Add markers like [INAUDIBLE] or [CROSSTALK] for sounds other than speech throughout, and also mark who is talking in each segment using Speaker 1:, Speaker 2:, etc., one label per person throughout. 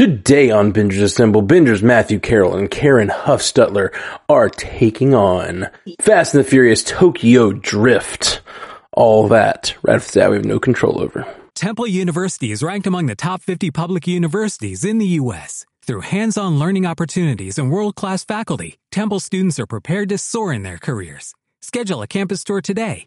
Speaker 1: Today on Bingers Assemble, Bingers Matthew Carroll and Karen Huffstutler are taking on Fast and the Furious Tokyo Drift. All that, right after that, we have no control over.
Speaker 2: Temple University is ranked among the top 50 public universities in the U.S. Through hands-on learning opportunities and world-class faculty, Temple students are prepared to soar in their careers. Schedule a campus tour today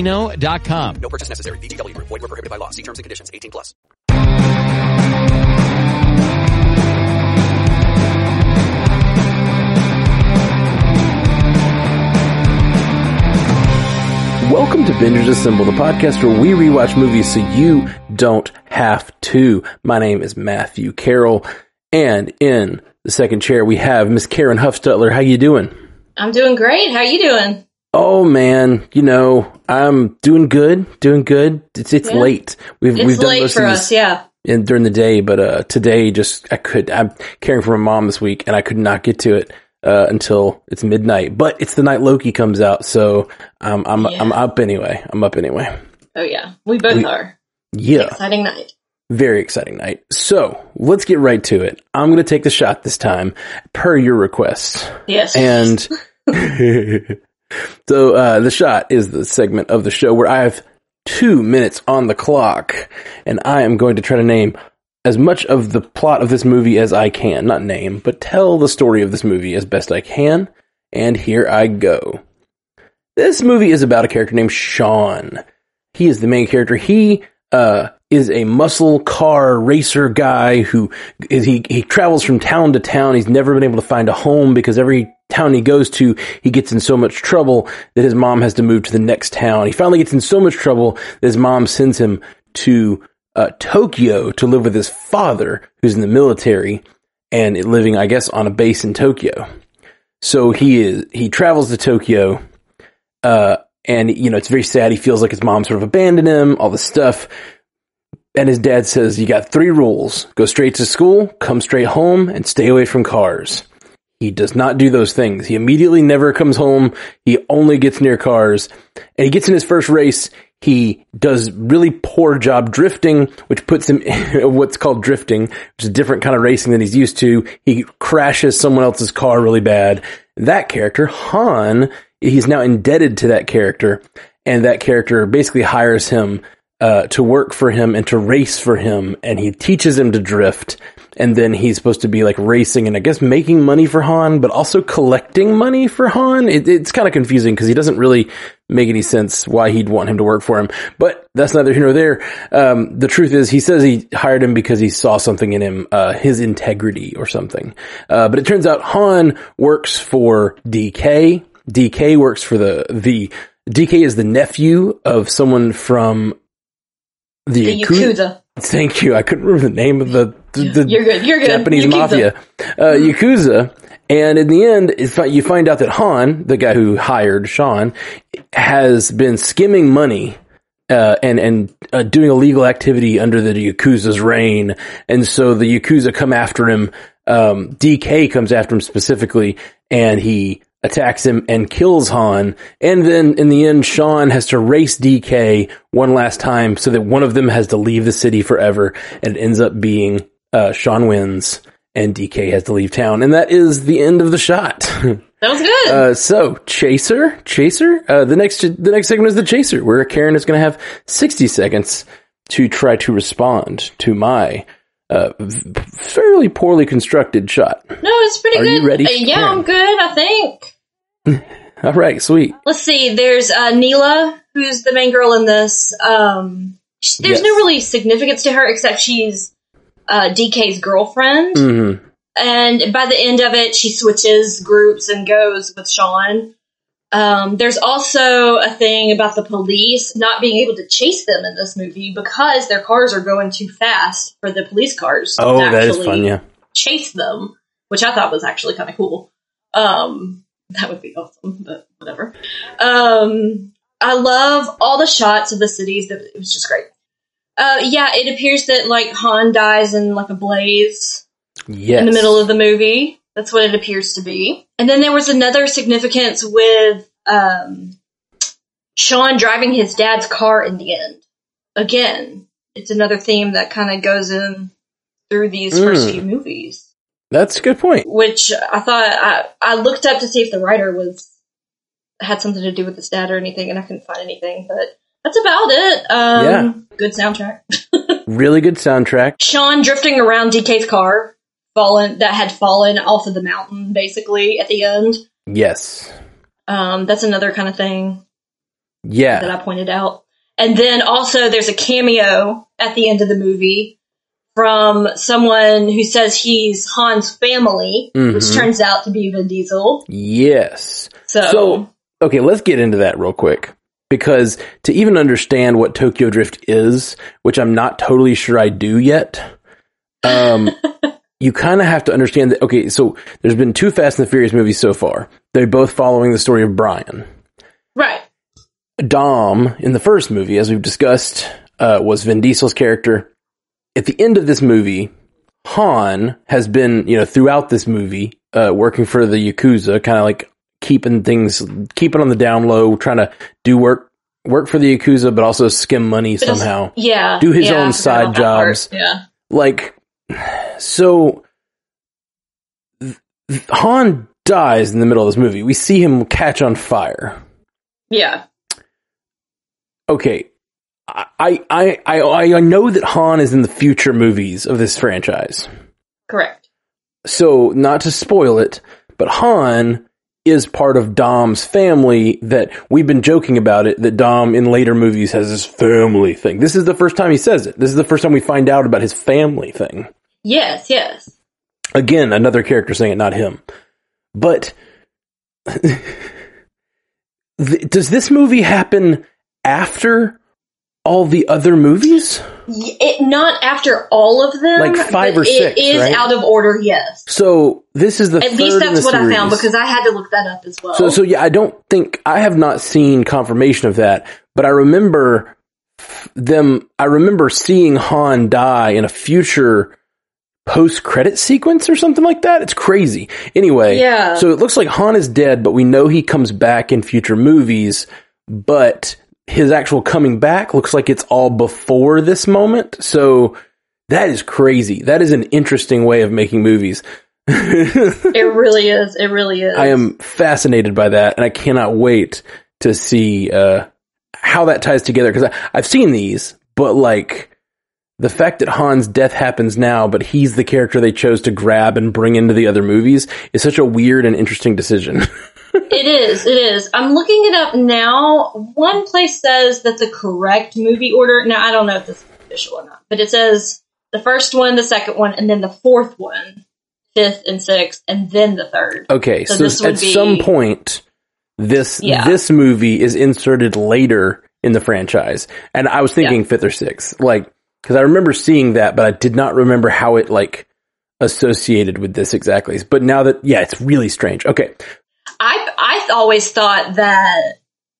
Speaker 3: ChumbaCasino.com.
Speaker 4: No purchase necessary. VGW Group. Void were prohibited by law. See terms and conditions. 18 plus.
Speaker 1: Welcome to Bingers Assemble, the podcast where we rewatch movies so you don't have to. My name is Matthew Carroll, and in the second chair we have Miss Karen Huffstutler. How you doing?
Speaker 5: I'm doing great. How you doing?
Speaker 1: Oh man, you know I'm doing good, doing good. It's it's
Speaker 5: Yeah.
Speaker 1: late. We've
Speaker 5: It's
Speaker 1: we've done
Speaker 5: late for us, yeah.
Speaker 1: in, during the day, but uh, today just I could. I'm caring for my mom this week, and I could not get to it uh, until it's midnight. But it's the night Loki comes out, so um, I'm
Speaker 5: Yeah.
Speaker 1: I'm up anyway. I'm up anyway.
Speaker 5: Oh yeah, we both
Speaker 1: We-
Speaker 5: are.
Speaker 1: Yeah,
Speaker 5: Exciting night.
Speaker 1: very exciting night. So let's get right to it. I'm going to take the shot this time, per your request.
Speaker 5: Yes.
Speaker 1: And [LAUGHS] [LAUGHS] so uh, the shot is the segment of the show where I have two minutes on the clock, and I am going to try to name as much of the plot of this movie as I can. Not name, but tell the story of this movie as best I can. And here I go. This movie is about a character named Sean. He is the main character. He uh, is a muscle car racer guy who is he he travels from town to town. He's never been able to find a home because every town he goes to, he gets in so much trouble that his mom has to move to the next town. He finally gets in so much trouble that his mom sends him to uh, Tokyo to live with his father, who's in the military and living, I guess, on a base in Tokyo. So he is he travels to Tokyo uh, and you know it's very sad. He feels like his mom sort of abandoned him, all this stuff. And his dad says, "You got three rules: go straight to school, come straight home, and stay away from cars." He does not do those things. He immediately never comes home. He only gets near cars, and he gets in his first race. He does really poor job drifting, which puts him in [LAUGHS] what's called drifting, which is a different kind of racing than he's used to. He crashes someone else's car really bad. That character, Han, he's now indebted to that character, and that character basically hires him uh, to work for him and to race for him, and he teaches him to drift. And then he's supposed to be like racing and I guess making money for Han, but also collecting money for Han. It, it's kind of confusing because he doesn't really make any sense why he'd want him to work for him. But that's neither here nor there. Um, the truth is, he says he hired him because he saw something in him, uh, his integrity or something. Uh, but it turns out Han works for DK. DK works for the the DK is the nephew of someone from the,
Speaker 5: the
Speaker 1: Yakuza-
Speaker 5: Yakuza.
Speaker 1: Thank you. I couldn't remember the name of the, the, the
Speaker 5: You're good. You're good.
Speaker 1: Japanese
Speaker 5: Yakuza.
Speaker 1: mafia, uh, Yakuza. And in the end, it's you find out that Han, the guy who hired Sean, has been skimming money uh, and and uh, doing illegal activity under the Yakuza's reign, and so the Yakuza come after him. Um, DK comes after him specifically, and he attacks him and kills Han. And then in the end, Sean has to race DK one last time, so that one of them has to leave the city forever, and it ends up being uh, Sean wins, and DK has to leave town, and that is the end of the shot. [LAUGHS]
Speaker 5: That was good.
Speaker 1: Uh, so Chaser, Chaser. Uh, the next the next segment is the Chaser, where Karen is going to have sixty seconds to try to respond to my uh, fairly poorly constructed shot.
Speaker 5: no, it's pretty
Speaker 1: are
Speaker 5: good.
Speaker 1: you ready,
Speaker 5: Uh, yeah,
Speaker 1: Karen?
Speaker 5: I'm good. I think. [LAUGHS]
Speaker 1: All right, sweet.
Speaker 5: Let's see. There's uh, Neela, who's the main girl in this. Um, sh- there's
Speaker 1: Yes.
Speaker 5: no really significance to her except she's uh, DK's girlfriend.
Speaker 1: hmm
Speaker 5: and by the end of it, she switches groups and goes with Sean. Um, there's also a thing about the police not being able to chase them in this movie because their cars are going too fast for the police cars.
Speaker 1: Oh, that is
Speaker 5: actually.
Speaker 1: fun. Yeah.
Speaker 5: chase them, which I thought was actually kind of cool. Um, [LAUGHS] that would be awesome, but whatever. Um, I love all the shots of the cities. That it was just great. Uh, yeah, it appears that like Han dies in like a blaze
Speaker 1: Yes.
Speaker 5: in the middle of the movie. That's what it appears to be. And then there was another significance with um, Sean driving his dad's car in the end. Again, it's another theme that kind of goes in through these first
Speaker 1: Mm.
Speaker 5: few movies.
Speaker 1: That's a good point.
Speaker 5: Which I thought I, I looked up to see if the writer was had something to do with his dad or anything, and I couldn't find anything. But that's about it. Um,
Speaker 1: Yeah.
Speaker 5: good soundtrack. [LAUGHS]
Speaker 1: Really good soundtrack.
Speaker 5: Sean drifting around DK's car, fallen that had fallen off of the mountain, basically at the end.
Speaker 1: Yes.
Speaker 5: Um, that's another kind of thing
Speaker 1: Yeah.
Speaker 5: that I pointed out. And then also there's a cameo at the end of the movie from someone who says he's Han's family, which
Speaker 1: Mhm.
Speaker 5: turns out to be Vin Diesel.
Speaker 1: Yes.
Speaker 5: So,
Speaker 1: So, okay, let's get into that real quick. Because to even understand what Tokyo Drift is, which I'm not totally sure I do yet, um, [LAUGHS] you kind of have to understand that, okay, so there's been two Fast and the Furious movies so far. They're both following the story of Brian.
Speaker 5: right.
Speaker 1: Dom, in the first movie, as we've discussed, uh, was Vin Diesel's character. At the end of this movie, Han has been, you know, throughout this movie, uh, working for the Yakuza, kind of like keeping things, keeping on the down low, trying to do work, work for the Yakuza, but also skim money
Speaker 5: But
Speaker 1: somehow.
Speaker 5: Yeah.
Speaker 1: Do his
Speaker 5: yeah,
Speaker 1: own side jobs.
Speaker 5: Yeah.
Speaker 1: Like, so th- Han dies in the middle of this movie. We see him catch on fire.
Speaker 5: Yeah.
Speaker 1: okay, I, I, I, I know that Han is in the future movies of this franchise.
Speaker 5: Correct.
Speaker 1: So, not to spoil it, but Han is part of Dom's family that we've been joking about it, that Dom in later movies has this family thing. This is the first time he says it. This is the first time we find out about his family thing.
Speaker 5: Yes, yes.
Speaker 1: Again, another character saying it, not him. But [LAUGHS] th- does this movie happen after all the other movies?
Speaker 5: It, not after all of them.
Speaker 1: Like five or six,
Speaker 5: It is
Speaker 1: right?
Speaker 5: out of order, yes.
Speaker 1: So this is the
Speaker 5: At least that's what I found because I had to look that up as well.
Speaker 1: So, so yeah, I don't think I have not seen confirmation of that, but I remember them. I remember seeing Han die in a future post-credit sequence or something like that. It's crazy. Anyway,
Speaker 5: Yeah.
Speaker 1: So it looks like Han is dead, but we know he comes back in future movies. But his actual coming back looks like it's all before this moment. So that is crazy. That is an interesting way of making movies. [LAUGHS]
Speaker 5: it really is. It really is.
Speaker 1: I am fascinated by that, and I cannot wait to see uh, how that ties together. Because I've seen these, but like the fact that Han's death happens now, but he's the character they chose to grab and bring into the other movies is such a weird and interesting decision. [LAUGHS]
Speaker 5: It is. It is. I'm looking it up now. One place says that the correct movie order. Now I don't know if this is official or not, but it says the first one, the second one, and then the fourth one, fifth and sixth, and then the third.
Speaker 1: okay,
Speaker 5: So
Speaker 1: so,
Speaker 5: this
Speaker 1: at
Speaker 5: be-
Speaker 1: some point, this
Speaker 5: Yeah.
Speaker 1: this movie is inserted later in the franchise, and I was thinking
Speaker 5: Yeah.
Speaker 1: fifth or sixth, like because I remember seeing that, but I did not remember how it like associated with this exactly. But now that yeah, it's really strange. Okay,
Speaker 5: I always thought that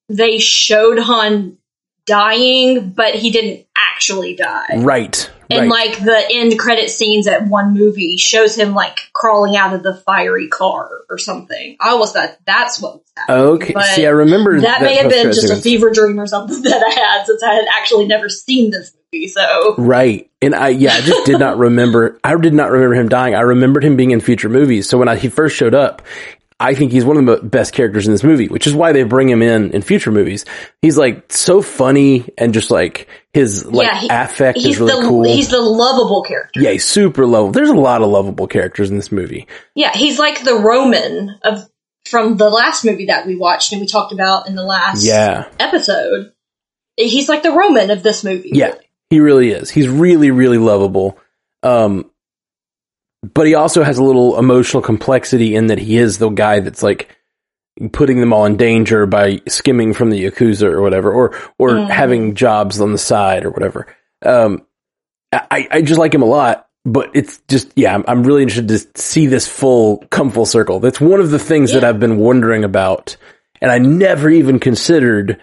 Speaker 5: they showed Han dying, but he didn't actually die.
Speaker 1: right,
Speaker 5: And
Speaker 1: right.
Speaker 5: like the end credit scenes at one movie shows him like crawling out of the fiery car or something. I always thought that's what was happening.
Speaker 1: okay,
Speaker 5: but
Speaker 1: see, I remember
Speaker 5: that, that may have been just a fever dream or something [LAUGHS] that I had since I had actually never seen this movie. So
Speaker 1: Right. And I, yeah, I just did not [LAUGHS] remember, I did not remember him dying. I remembered him being in future movies. So when I, he first showed up, I think he's one of the best characters in this movie, which is why they bring him in in future movies. He's like so funny and just like his like
Speaker 5: yeah, he-
Speaker 1: affect
Speaker 5: he's
Speaker 1: is really
Speaker 5: the
Speaker 1: cool.
Speaker 5: he's the lovable character.
Speaker 1: yeah, he's super lovable. There's a lot of lovable characters in this movie.
Speaker 5: Yeah, he's like the Roman of from the last movie that we watched and we talked about in the last
Speaker 1: Yeah.
Speaker 5: episode. He's like the Roman of this movie.
Speaker 1: Yeah, he really is. He's really, really lovable. Um, but he also has a little emotional complexity in that he is the guy that's like putting them all in danger by skimming from the yakuza or whatever, or or
Speaker 5: Mhm.
Speaker 1: having jobs on the side or whatever. Um, I I just like him a lot. but it's just yeah, I'm, I'm really interested to see this full come full circle. That's one of the things that I've been wondering about, and I never even considered.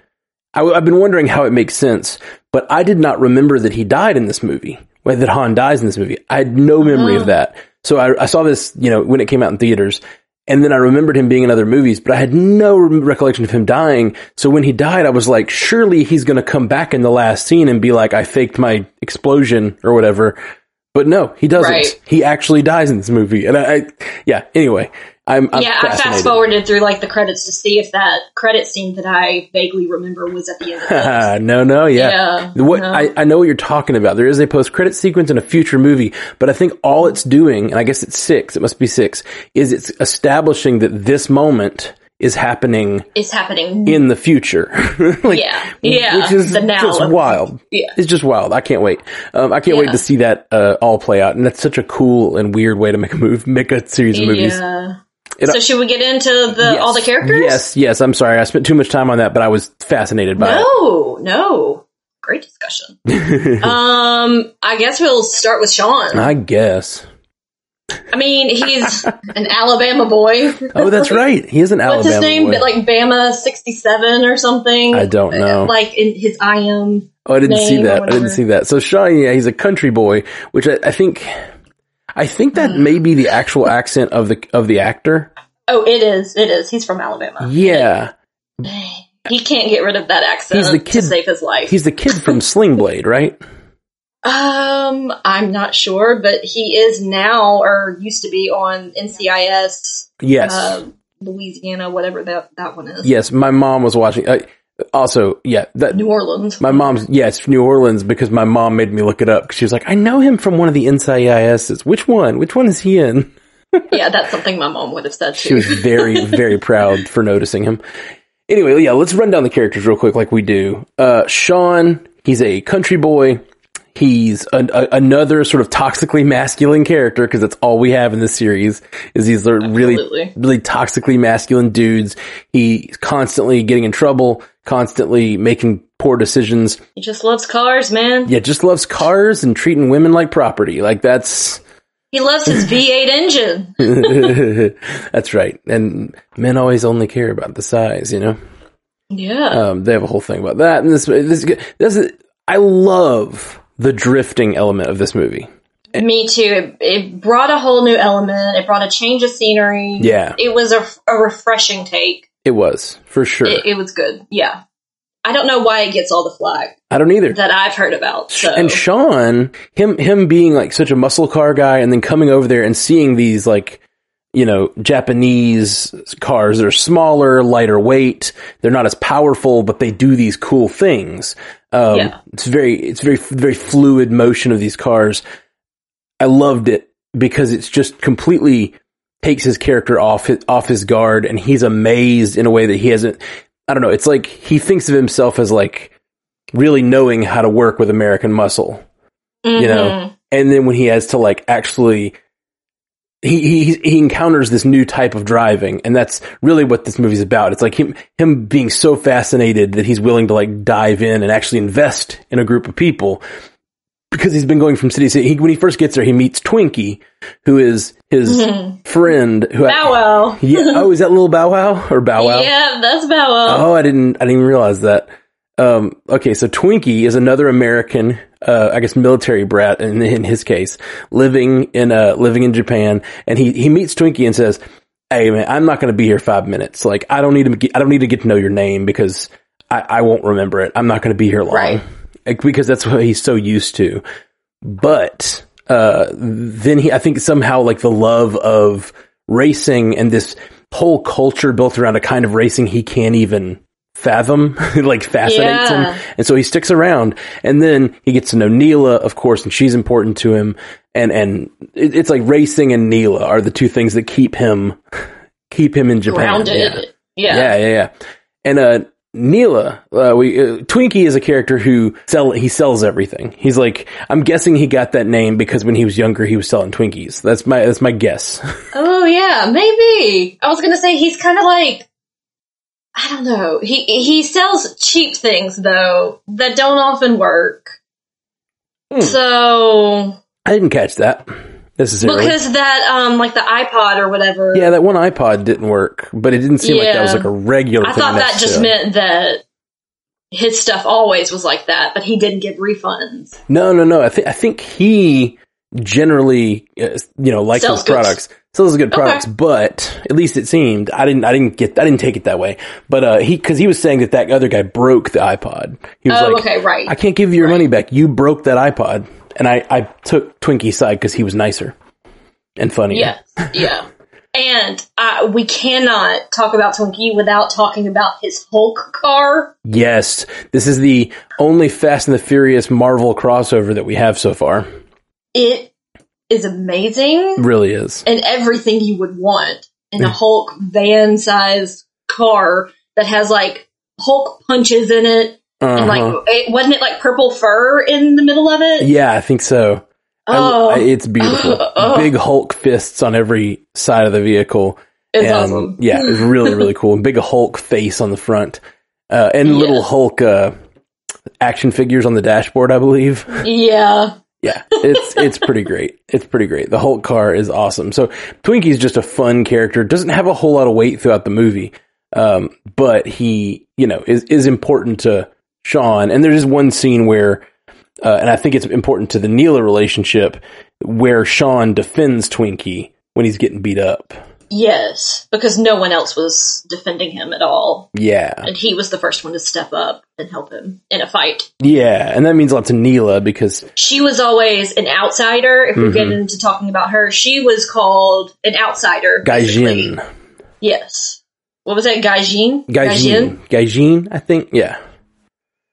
Speaker 1: I, have been wondering how it makes sense, but I did not remember that he died in this movie. That Han dies in this movie. I had no memory of oh. that. So I, I saw this, you know, when it came out in theaters, and then I remembered him being in other movies, but I had no recollection of him dying. So when he died, I was like, surely he's going to come back in the last scene and be like, I faked my explosion or whatever. But no, he doesn't.
Speaker 5: Right.
Speaker 1: He actually dies in this movie. And I, I yeah, anyway, I'm, I'm
Speaker 5: yeah, I fast forwarded through like the credits to see if that credit scene that I vaguely remember was at the end of [LAUGHS]
Speaker 1: no, no, yeah.
Speaker 5: Yeah,
Speaker 1: what
Speaker 5: no.
Speaker 1: I, I know what you're talking about. There is a post credit sequence in a future movie, but I think all it's doing, and I guess it's six, it must be six, is it's establishing that this moment is happening
Speaker 5: It's happening.
Speaker 1: in the future. [LAUGHS] like,
Speaker 5: Yeah, yeah,
Speaker 1: Which is
Speaker 5: the now
Speaker 1: just wild.
Speaker 5: Yeah.
Speaker 1: It's just wild. I can't wait. Um, I can't wait to see that, uh, all play out. And that's such a cool and weird way to make a move, make a series of movies.
Speaker 5: Yeah.
Speaker 1: It-
Speaker 5: so should we get into the
Speaker 1: Yes.
Speaker 5: all the characters?
Speaker 1: Yes, yes. I'm sorry. I spent too much time on that, but I was fascinated by it.
Speaker 5: No, no. Great discussion. [LAUGHS] um, I guess we'll start with Sean.
Speaker 1: I guess.
Speaker 5: I mean, he's [LAUGHS] an Alabama boy.
Speaker 1: Oh, that's right. He is an
Speaker 5: What's
Speaker 1: Alabama
Speaker 5: his name?
Speaker 1: boy.
Speaker 5: Like Bama sixty seven or something.
Speaker 1: I don't know.
Speaker 5: Like in his I am.
Speaker 1: oh, I didn't see that. I didn't see that. So Sean, yeah, he's a country boy, which I, I think, I think that may be the actual accent of the of the actor.
Speaker 5: Oh, it is. It is. He's from Alabama.
Speaker 1: Yeah,
Speaker 5: He can't get rid of that accent
Speaker 1: He's the kid, to
Speaker 5: save his life.
Speaker 1: he's the kid from [LAUGHS] Sling Blade, right?
Speaker 5: Um, I'm not sure, but he is now or used to be on NCIS,
Speaker 1: Yes,
Speaker 5: uh, Louisiana, whatever that that one is.
Speaker 1: yes. My mom was watching. Uh, also, yeah, that
Speaker 5: New Orleans.
Speaker 1: my mom's yes, New Orleans because my mom made me look it up because She was like, I know him from one of the NCISs. Which one? Which one is he in? [LAUGHS]
Speaker 5: yeah, that's something my mom would have said
Speaker 1: She was very, [LAUGHS] very proud for noticing him. Anyway, yeah, let's run down the characters real quick, like we do. Uh, Sean, he's a country boy. He's an, a, another sort of toxically masculine character because that's all we have in this series. Is these really,
Speaker 5: Absolutely.
Speaker 1: really toxically masculine dudes. He's constantly getting in trouble, constantly making poor decisions.
Speaker 5: He just loves cars, man.
Speaker 1: Yeah, just loves cars and treating women like property. Like that's
Speaker 5: He loves his V8 [LAUGHS] engine. [LAUGHS]
Speaker 1: that's right. And men always only care about the size, you know.
Speaker 5: Yeah.
Speaker 1: Um, they have a whole thing about that. And this, this, this is, I love the drifting element of this movie.
Speaker 5: Me too. It, it brought a whole new element. It brought a change of scenery.
Speaker 1: Yeah.
Speaker 5: It was a, a refreshing take.
Speaker 1: It was for sure.
Speaker 5: It, it was good. Yeah. I don't know why it gets all the flag
Speaker 1: I don't either.
Speaker 5: that I've heard about. So.
Speaker 1: And Sean, him, him being like such a muscle car guy, and then coming over there and seeing these like, you know, Japanese cars that are smaller, lighter weight. They're not as powerful, but they do these cool things. Um,
Speaker 5: Yeah.
Speaker 1: It's very, it's very, very fluid motion of these cars. I loved it because it's just completely takes his character off his, off his guard, and he's amazed in a way that he hasn't. I don't know. It's like he thinks of himself as like really knowing how to work with American muscle, you know.
Speaker 5: Mhm.
Speaker 1: And then when he has to like actually, he he he encounters this new type of driving, and that's really what this movie's about. It's like him him being so fascinated that he's willing to like dive in and actually invest in a group of people because he's been going from city to city. He, when he first gets there, he meets Twinkie, who is his [LAUGHS] friend. Who
Speaker 5: Bow Wow.
Speaker 1: yeah. Oh, is that little Bow Wow or Bow Wow?
Speaker 5: Yeah, that's Bow Wow.
Speaker 1: Oh, I didn't. I didn't even realize that. Um, okay, so Twinkie is another American, uh, I guess military brat in, in his case, living in uh, living in Japan, and he he meets Twinkie and says, "Hey man, I'm not going to be here five minutes. Like I don't need to get, I don't need to get to know your name because I, I won't remember it. I'm not going to be here long,
Speaker 5: Right.
Speaker 1: Like, because that's what he's so used to." But uh, then he, I think somehow like the love of racing and this whole culture built around a kind of racing he can't even fathom, [LAUGHS] like fascinates
Speaker 5: Yeah.
Speaker 1: him. And so he sticks around and then he gets to know Neela, of course, and she's important to him. And, and it, it's like racing and Neela are the two things that keep him, [LAUGHS] keep him in Japan. Yeah.
Speaker 5: Yeah.
Speaker 1: Yeah, yeah, yeah. And uh Neela, uh, we uh, Twinkie is a character who sell he sells everything. He's like I'm guessing he got that name because when he was younger he was selling Twinkies. That's my that's my guess. [LAUGHS]
Speaker 5: Oh yeah, maybe. I was gonna say he's kind of like I don't know. He he sells cheap things though that don't often work.
Speaker 1: Hmm.
Speaker 5: So
Speaker 1: I didn't catch that necessarily.
Speaker 5: Because that, um, like the iPod or whatever.
Speaker 1: yeah, that one iPod didn't work, but it didn't seem like that was like a regular.
Speaker 5: I
Speaker 1: thing
Speaker 5: thought that just meant that his stuff always was like that, but he didn't get refunds.
Speaker 1: No, no, no. I think I think he generally, uh, you know, like
Speaker 5: those
Speaker 1: his
Speaker 5: goods.
Speaker 1: products, sells good
Speaker 5: Okay.
Speaker 1: products. But at least it seemed I didn't, I didn't get, I didn't take it that way. But uh, he, because he was saying that that other guy broke the iPod. He was
Speaker 5: Oh,
Speaker 1: like,
Speaker 5: okay, right.
Speaker 1: I can't give you your money back. You broke that iPod, and I, I took Twinkie's side because he was nicer and funnier.
Speaker 5: Yeah, yeah. And uh, we cannot talk about Twinkie without talking about his Hulk car.
Speaker 1: Yes, this is the only Fast and the Furious Marvel crossover that we have so far.
Speaker 5: It is amazing
Speaker 1: really is.
Speaker 5: and everything you would want in a Hulk van sized car that has like Hulk punches in it. And like,
Speaker 1: Uh-huh.
Speaker 5: it, wasn't it like purple fur in the middle of it?
Speaker 1: Yeah, I think so.
Speaker 5: Oh,
Speaker 1: I- it's beautiful. [LAUGHS]
Speaker 5: Oh.
Speaker 1: Big Hulk fists on every side of the vehicle.
Speaker 5: it's
Speaker 1: and,
Speaker 5: awesome.
Speaker 1: Yeah, [LAUGHS] it's really, really cool. And big Hulk face on the front. Uh, and
Speaker 5: Yeah.
Speaker 1: little Hulk uh, action figures on the dashboard, I believe.
Speaker 5: Yeah.
Speaker 1: Yeah, it's it's pretty great. It's pretty great. The Hulk car is awesome. So Twinkie's just a fun character. Doesn't have a whole lot of weight throughout the movie, um, but he, you know, is is important to Sean. And there's one scene where, uh, and I think it's important to the Neela relationship, where Sean defends Twinkie when he's getting beat up.
Speaker 5: Yes. Because no one else was defending him at all.
Speaker 1: Yeah,
Speaker 5: And he was the first one to step up and help him in a fight.
Speaker 1: yeah, and that means a lot to Neela because
Speaker 5: She was always an outsider. If we get
Speaker 1: Mm-hmm.
Speaker 5: into talking about her, she was called an outsider. basically.
Speaker 1: Gaijin,
Speaker 5: Yes. What was that? Gaijin?
Speaker 1: Gaijin, Gaijin, I think. Yeah.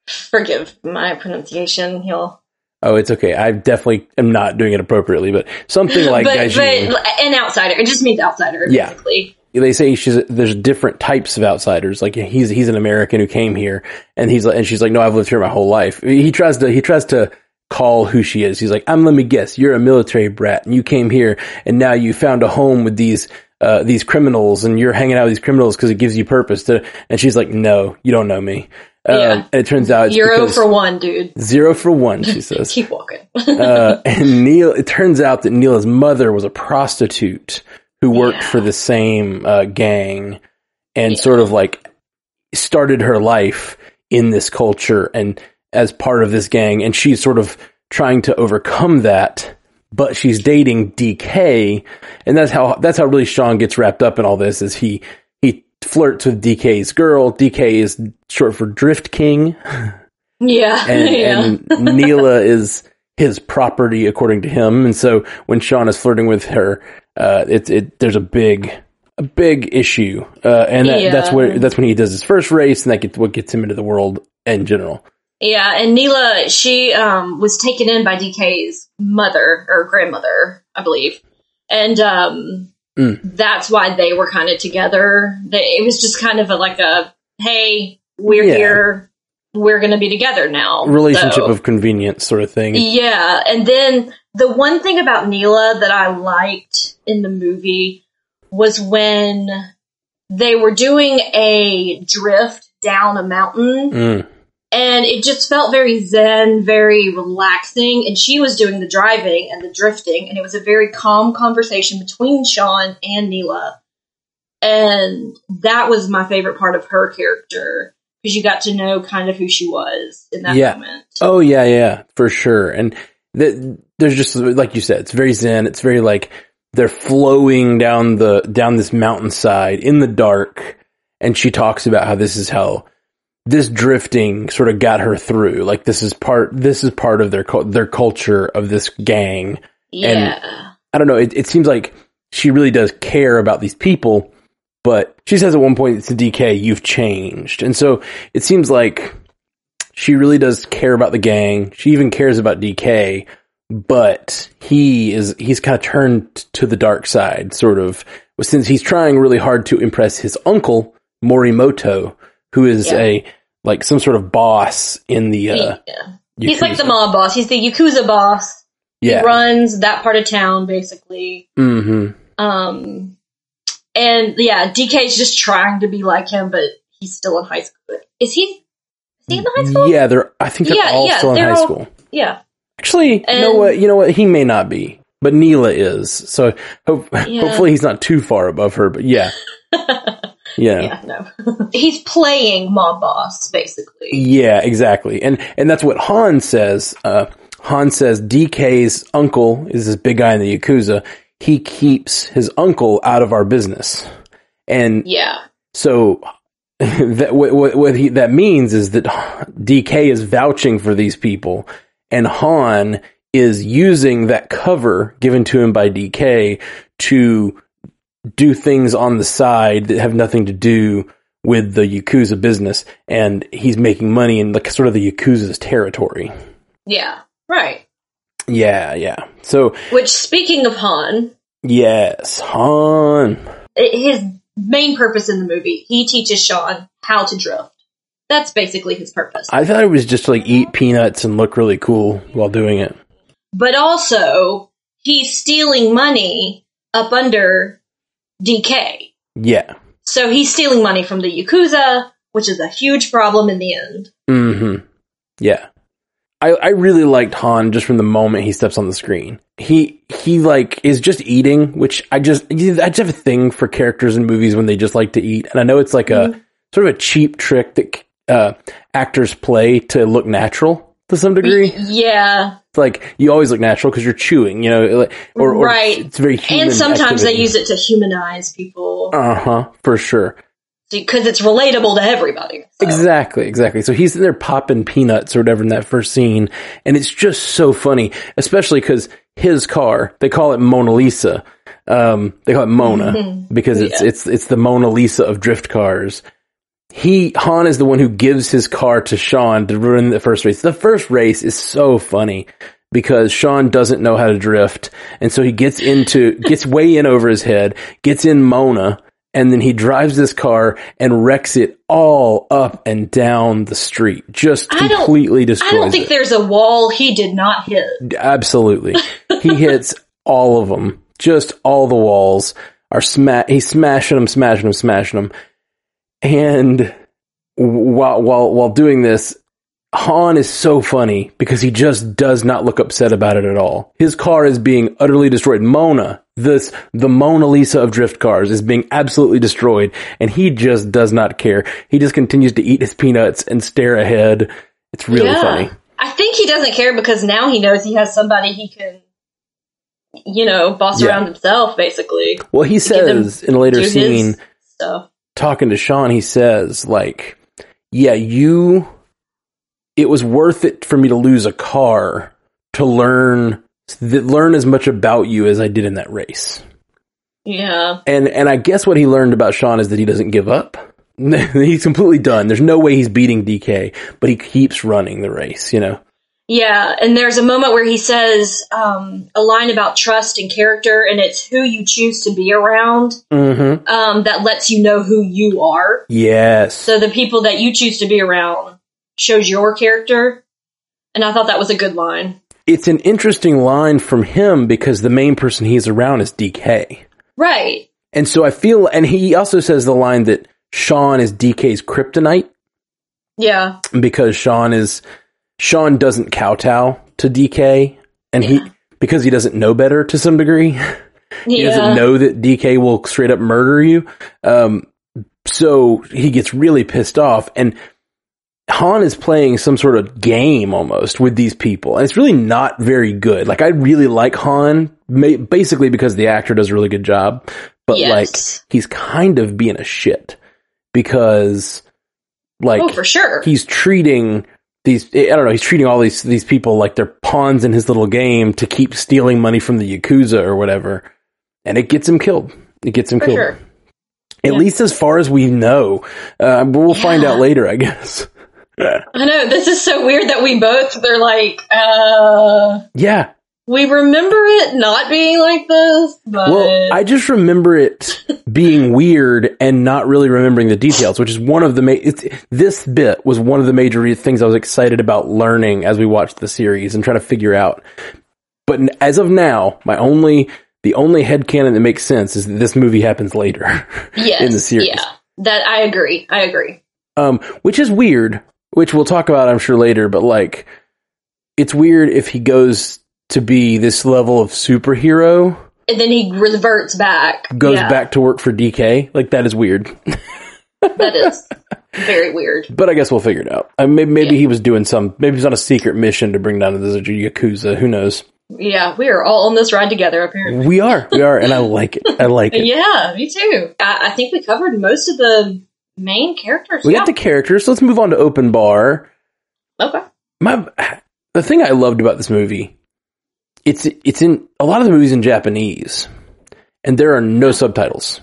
Speaker 5: Forgive my pronunciation. He'll.
Speaker 1: Oh, it's okay. I definitely am not doing it appropriately, but something [LAUGHS] like
Speaker 5: but,
Speaker 1: Gaijin.
Speaker 5: but an outsider. It just means outsider.
Speaker 1: Yeah.
Speaker 5: Basically.
Speaker 1: they say she's there's different types of outsiders. Like he's he's an American who came here, and he's like, and she's like, no, I've lived here my whole life. He tries to he tries to call who she is. He's like, I'm. Let me guess, you're a military brat, and you came here, and now you found a home with these. Uh, these criminals and you're hanging out with these criminals because it gives you purpose to, and she's like, no, you don't know me. Um,
Speaker 5: Yeah.
Speaker 1: and it turns out it's
Speaker 5: Euro for one, dude.
Speaker 1: zero for one, she [LAUGHS] says.
Speaker 5: Keep walking. [LAUGHS]
Speaker 1: uh, and Neil, it turns out that Neil's mother was a prostitute who worked
Speaker 5: Yeah.
Speaker 1: for the same uh, gang and sort of like started her life in this culture and as part of this gang. And she's sort of trying to overcome that, but she's dating DK. And that's how, that's how really Sean gets wrapped up in all this is he flirts with DK's girl. DK is short for Drift King
Speaker 5: yeah. [LAUGHS]
Speaker 1: and,
Speaker 5: yeah.
Speaker 1: and Neela is his property according to him. And so when Sean is flirting with her, uh, it's it there's a big a big issue, uh, and that, that's where that's when he does his first race, and that gets what gets him into the world in general.
Speaker 5: Yeah, and Neela, she um, was taken in by DK's mother or grandmother, I believe, and um,
Speaker 1: Mm.
Speaker 5: that's why they were kind of together. They, it was just kind of a, like a, "Hey, we're
Speaker 1: Yeah.
Speaker 5: here, we're going to be together now."
Speaker 1: Relationship
Speaker 5: So-
Speaker 1: of convenience sort of thing.
Speaker 5: yeah, and then the one thing about Neela that I liked in the movie was when they were doing a drift down a mountain
Speaker 1: Mm.
Speaker 5: And it just felt very zen, very relaxing. And she was doing the driving and the drifting, and it was a very calm conversation between Sean and Neela. And that was my favorite part of her character because you got to know kind of who she was in that
Speaker 1: Yeah.
Speaker 5: moment.
Speaker 1: Oh yeah, yeah, for sure. And th- there's just like you said, it's very zen. It's very like they're flowing down the down this mountainside in the dark, and she talks about how this is how this drifting sort of got her through. Like this is part this is part of their their culture of this gang.
Speaker 5: Yeah.
Speaker 1: I don't know. It, it seems like she really does care about these people, but she says at one point to DK, "You've changed," and so it seems like she really does care about the gang. She even cares about DK, but he is he's kind of turned to the dark side, sort of, since he's trying really hard to impress his uncle Morimoto, who is
Speaker 5: Yeah.
Speaker 1: a like some sort of boss in the. Uh,
Speaker 5: yeah. He's like the mob boss. He's the Yakuza boss.
Speaker 1: Yeah.
Speaker 5: He runs that part of town, basically.
Speaker 1: hmm
Speaker 5: Um, and yeah, DK's just trying to be like him, but he's still in high school. Is he? Is he in the high school?
Speaker 1: Yeah, they're. I think they're
Speaker 5: Yeah,
Speaker 1: all
Speaker 5: yeah,
Speaker 1: still in high
Speaker 5: all-
Speaker 1: school.
Speaker 5: Yeah.
Speaker 1: Actually, you know what? You know what? He may not be, but Neela is. So hope, [LAUGHS] hopefully he's not too far above her. But yeah, [LAUGHS] yeah.
Speaker 5: Yeah, no. [LAUGHS] He's playing mob boss, basically.
Speaker 1: Yeah, exactly. And and that's what Han says. Uh, Han says DK's uncle is this big guy in the Yakuza. He keeps his uncle out of our business. And
Speaker 5: Yeah.
Speaker 1: so [LAUGHS] that what, what, what he, that means is that DK is vouching for these people and Han is using that cover given to him by DK to do things on the side that have nothing to do with the Yakuza business, and he's making money in like sort of the Yakuza's territory.
Speaker 5: Yeah. Right.
Speaker 1: Yeah, yeah. So
Speaker 5: Which, speaking of Han,
Speaker 1: yes, Han.
Speaker 5: his main purpose in the movie, he teaches Sean how to drift. That's basically his purpose.
Speaker 1: I thought it was just like eat peanuts and look really cool while doing it.
Speaker 5: but also, he's stealing money up under DK.
Speaker 1: Yeah.
Speaker 5: So he's stealing money from the Yakuza, which is a huge problem in the end.
Speaker 1: Mm-hmm. Yeah. I, I really liked Han just from the moment he steps on the screen. He he like is just eating, which I just I just have a thing for characters in movies when they just like to eat, and I know it's like a sort of a cheap trick that uh, actors play to look natural to some degree.
Speaker 5: Yeah.
Speaker 1: It's like you always look natural because you're chewing, you know, or, or
Speaker 5: Right.
Speaker 1: It's very human.
Speaker 5: And sometimes they use it to humanize people
Speaker 1: Uh huh. For sure.
Speaker 5: because it's relatable to everybody. So.
Speaker 1: Exactly, exactly. So he's in there popping peanuts or whatever in that first scene, and it's just so funny, especially because his car, they call it Mona Lisa. Um, they call it Mona because it's
Speaker 5: Yeah.
Speaker 1: it's it's the Mona Lisa of drift cars. He Han is the one who gives his car to Sean to run the first race. The first race is so funny because Sean doesn't know how to drift, and so he gets into gets way in over his head, gets in Mona, and then he drives this car and wrecks it all up and down the street. Just
Speaker 5: I
Speaker 1: completely destroys
Speaker 5: I don't think
Speaker 1: it.
Speaker 5: there's a wall he did not hit.
Speaker 1: Absolutely, he [LAUGHS] hits all of them. Just all the walls are sma- He's smashing them, smashing them, smashing them. And while while while doing this, Han is so funny because he just does not look upset about it at all. His car is being utterly destroyed. Mona, this the Mona Lisa of drift cars, is being absolutely destroyed, and he just does not care. He just continues to eat his peanuts and stare ahead. It's really
Speaker 5: Yeah.
Speaker 1: funny.
Speaker 5: I think he doesn't care because now he knows he has somebody he can, you know, boss
Speaker 1: Yeah.
Speaker 5: around himself, basically.
Speaker 1: Well, he says in a later scene,
Speaker 5: stuff.
Speaker 1: Talking to Sean, he says, like, yeah, you, it was worth it for me to lose a car to learn, learn as much about you as I did in that race.
Speaker 5: Yeah.
Speaker 1: And, and I guess what he learned about Sean is that he doesn't give up. [LAUGHS] he's completely done. There's no way he's beating DK, but he keeps running the race, you know?
Speaker 5: Yeah, and there's a moment where he says um, a line about trust and character, and it's who you choose to be around
Speaker 1: Mm-hmm.
Speaker 5: um, that lets you know who you are.
Speaker 1: Yes.
Speaker 5: So the people that you choose to be around shows your character, and I thought that was a good line.
Speaker 1: it's an interesting line from him because the main person he's around is DK.
Speaker 5: Right.
Speaker 1: And so I feel, and he also says the line that Sean is DK's kryptonite
Speaker 5: Yeah.
Speaker 1: because Sean is, Sean doesn't kowtow to DK and he, because he doesn't know better to some degree. [LAUGHS] he
Speaker 5: Yeah.
Speaker 1: doesn't know that DK will straight up murder you. Um, so he gets really pissed off and Han is playing some sort of game almost with these people, and it's really not very good. Like I really like Han, ma- basically because the actor does a really good job, but
Speaker 5: Yes.
Speaker 1: like he's kind of being a shit because, like,
Speaker 5: oh, for sure.
Speaker 1: he's treating these I don't know, he's treating all these these people like they're pawns in his little game to keep stealing money from the yakuza or whatever. And it gets him killed. It gets him
Speaker 5: for
Speaker 1: killed.
Speaker 5: sure.
Speaker 1: At
Speaker 5: Yeah.
Speaker 1: least as far as we know. Uh, but we'll find out later, I guess. [LAUGHS]
Speaker 5: I know this is so weird that we both they're like, uh,
Speaker 1: Yeah.
Speaker 5: We remember it not being like this, but
Speaker 1: Well, I just remember it [LAUGHS] being weird and not really remembering the details, which is one of the ma- it's, this bit was one of the major things I was excited about learning as we watched the series and trying to figure out. But as of now, my only the only headcanon that makes sense is that this movie happens later
Speaker 5: yes, [LAUGHS]
Speaker 1: in the series.
Speaker 5: yeah, that I agree. I agree.
Speaker 1: Um, which is weird, which we'll talk about, I'm sure, later, but like, it's weird if he goes to be this level of superhero,
Speaker 5: And then he reverts back.
Speaker 1: goes
Speaker 5: Yeah,
Speaker 1: back to work for DK. Like that is weird.
Speaker 5: That is [LAUGHS] very weird.
Speaker 1: But I guess we'll figure it out. Uh, maybe maybe
Speaker 5: Yeah.
Speaker 1: he was doing some. Maybe he's on a secret mission to bring down the yakuza. Who knows?
Speaker 5: Yeah, we are all on this ride together, apparently.
Speaker 1: We are, we are, and I like it. I like it.
Speaker 5: Yeah, me too. I, I think we covered most of the main characters.
Speaker 1: We
Speaker 5: yeah.
Speaker 1: got the characters. So let's move on to Open Bar.
Speaker 5: okay.
Speaker 1: My the thing I loved about this movie, it's it's in a lot of the movies in Japanese, and there are no subtitles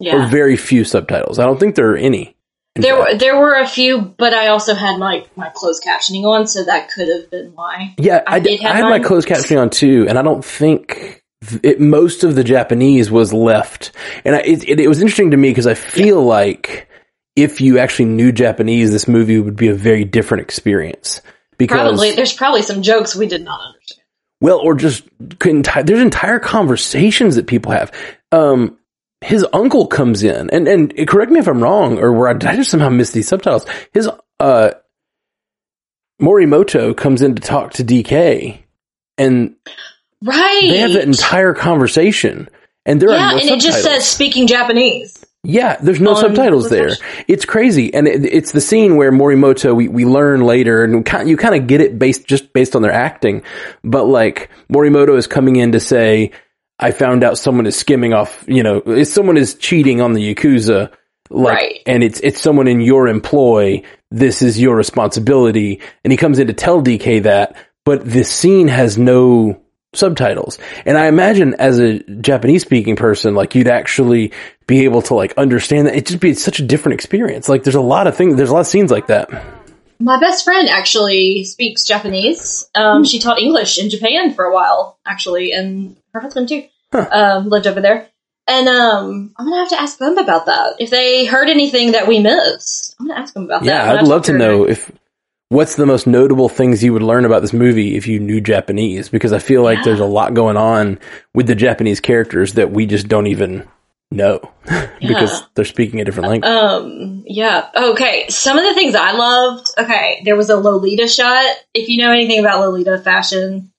Speaker 1: or very few subtitles. I don't think there are any.
Speaker 5: There
Speaker 1: fact.
Speaker 5: were there were a few, but I also had my my closed captioning on, so that could have been why.
Speaker 1: Yeah,
Speaker 5: I
Speaker 1: I,
Speaker 5: did
Speaker 1: I had my closed captioning on too, and I don't think it, most of the Japanese was left. And I, it, it, it was interesting to me because I feel like if you actually knew Japanese, this movie would be a very different experience. Because
Speaker 5: Probably there's probably some jokes we did not understand.
Speaker 1: Well, or just couldn't. There's entire conversations that people have. Um, his uncle comes in, and and correct me if I'm wrong, or where I, did I just somehow miss these subtitles. His uh, Morimoto comes in to talk to DK, and
Speaker 5: Right.
Speaker 1: they have that entire conversation, and there
Speaker 5: yeah,
Speaker 1: are no
Speaker 5: and it just says speaking Japanese.
Speaker 1: Yeah, there's no subtitles
Speaker 5: the
Speaker 1: there. It's crazy, and it, it's the scene where Morimoto we, we learn later, and you kind of get it based just based on their acting. But like Morimoto is coming in to say, "I found out someone is skimming off. You know, if someone is cheating on the yakuza, like,
Speaker 5: Right.
Speaker 1: and it's it's someone in your employ. This is your responsibility." And he comes in to tell DK that, but this scene has no subtitles. And I imagine as a Japanese speaking person, like you'd actually be able to like understand that. It'd just be such a different experience. Like there's a lot of things, there's a lot of scenes like that.
Speaker 5: My best friend actually speaks Japanese. Um, she taught English in Japan for a while, actually, and her husband too um, lived over there. And um, I'm gonna have to ask them about that. If they heard anything that we missed, I'm gonna ask them about that.
Speaker 1: Yeah, I'd love
Speaker 5: talk
Speaker 1: to know if what's the most notable things you would learn about this movie if you knew Japanese because I feel like
Speaker 5: Yeah.
Speaker 1: there's a lot going on with the Japanese characters that we just don't even know [LAUGHS] because they're speaking a different language.
Speaker 5: Um, yeah. Okay. Some of the things I loved. Okay, there was a Lolita shot. If you know anything about Lolita fashion,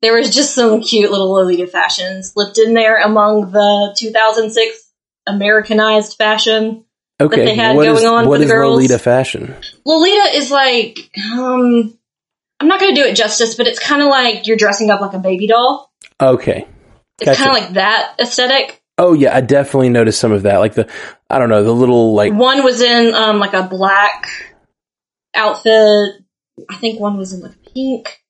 Speaker 5: there was just some cute little Lolita fashion slipped in there among the 2006 Americanized fashion.
Speaker 1: okay,
Speaker 5: they had
Speaker 1: what
Speaker 5: going
Speaker 1: is-
Speaker 5: on for the
Speaker 1: is
Speaker 5: girls.
Speaker 1: Lolita fashion?
Speaker 5: Lolita is like, um, I'm not going to do it justice, but it's kind of like you're dressing up like a baby doll.
Speaker 1: Okay.
Speaker 5: It's
Speaker 1: Gotcha.
Speaker 5: kind of like that aesthetic.
Speaker 1: Oh yeah, I definitely noticed some of that. Like the, I don't know, the little like
Speaker 5: One was in um like a black outfit. I think one was in like pink.